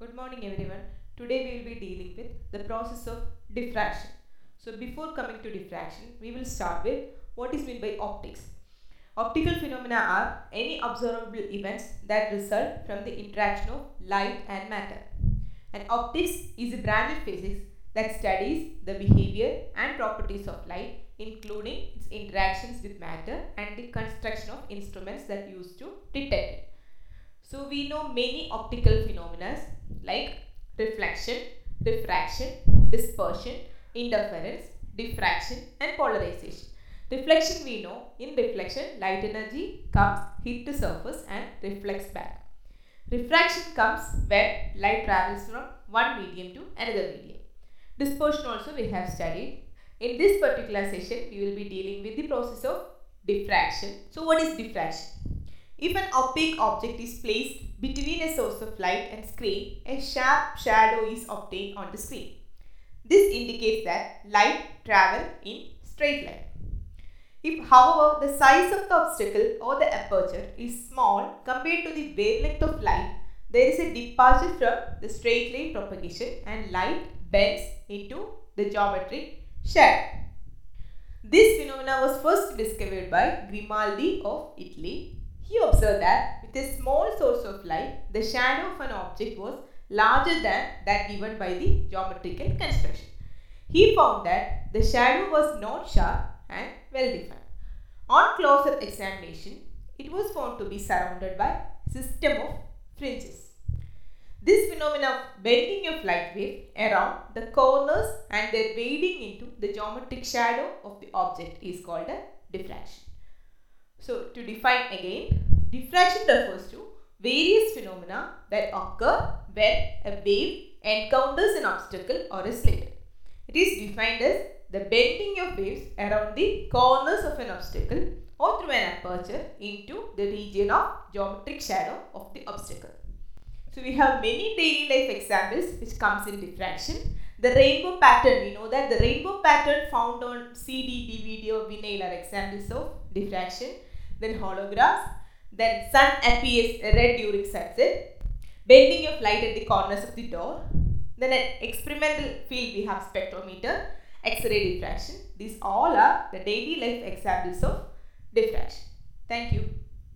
Good morning everyone. Today we will be dealing with the process of diffraction. So before coming to diffraction, we will start with what is meant by optics. Optical phenomena are any observable events that result from the interaction of light and matter. And optics is a branch of physics that studies the behavior and properties of light including its interactions with matter and the construction of instruments that used to detect it. So we know many optical phenomena like reflection, refraction, dispersion, interference, diffraction and polarization. Reflection we know in reflection light energy comes hit the surface and reflects back. Refraction comes when light travels from one medium to another medium. Dispersion also we have studied. In this particular session we will be dealing with the process of diffraction. So what is diffraction? If an opaque object is placed between a source of light and screen, a sharp shadow is obtained on the screen. This indicates that light travel in straight line. If however the size of the obstacle or the aperture is small compared to the wavelength of light, there is a departure from the straight line propagation and light bends into the geometric shadow. This phenomena was first discovered by Grimaldi of Italy he observed that with a small source of light, the shadow of an object was larger than that given by the geometrical construction. He found that the shadow was not sharp and well defined. On closer examination, it was found to be surrounded by a system of fringes. This phenomenon of bending of light wave around the corners and their wading into the geometric shadow of the object is called a diffraction. So to define again, diffraction refers to various phenomena that occur when a wave encounters an obstacle or a slit. It is defined as the bending of waves around the corners of an obstacle or through an aperture into the region of geometric shadow of the obstacle. So we have many daily life examples which comes in diffraction. The rainbow pattern, we know that the rainbow pattern found on CD, DVD or vinyl are examples of diffraction then holograms, then sun appears red during sunset, bending of light at the corners of the door, then an experimental field we have spectrometer, X-ray diffraction. These all are the daily life examples of diffraction. Thank you.